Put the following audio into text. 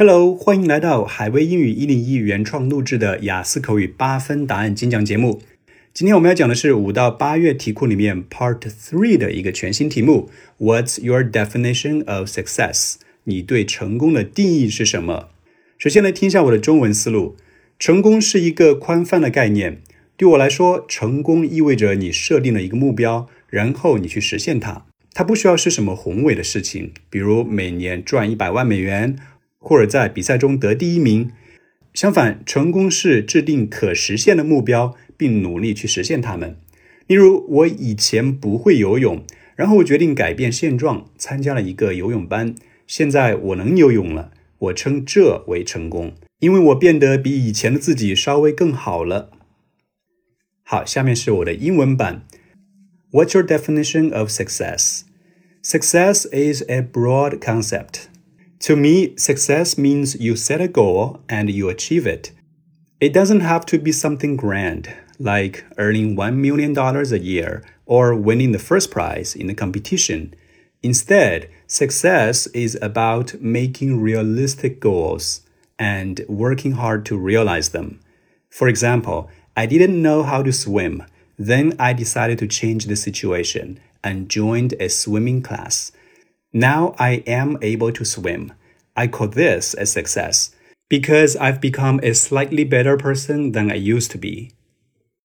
Hello，欢迎来到海威英语一零一原创录制的雅思口语八分答案精讲节目。今天我们要讲的是五到八月题库里面 Part Three 的一个全新题目。What's your definition of success？你对成功的定义是什么？首先来听一下我的中文思路。成功是一个宽泛的概念。对我来说，成功意味着你设定了一个目标，然后你去实现它。它不需要是什么宏伟的事情，比如每年赚一百万美元。或者在比赛中得第一名。相反，成功是制定可实现的目标，并努力去实现它们。例如，我以前不会游泳，然后我决定改变现状，参加了一个游泳班。现在我能游泳了，我称这为成功，因为我变得比以前的自己稍微更好了。好，下面是我的英文版。What's your definition of success? Success is a broad concept. To me, success means you set a goal and you achieve it. It doesn't have to be something grand, like earning $1 million a year or winning the first prize in a competition. Instead, success is about making realistic goals and working hard to realize them. For example, I didn't know how to swim. Then I decided to change the situation and joined a swimming class. Now I am able to swim. I call this a success because I've become a slightly better person than I used to be.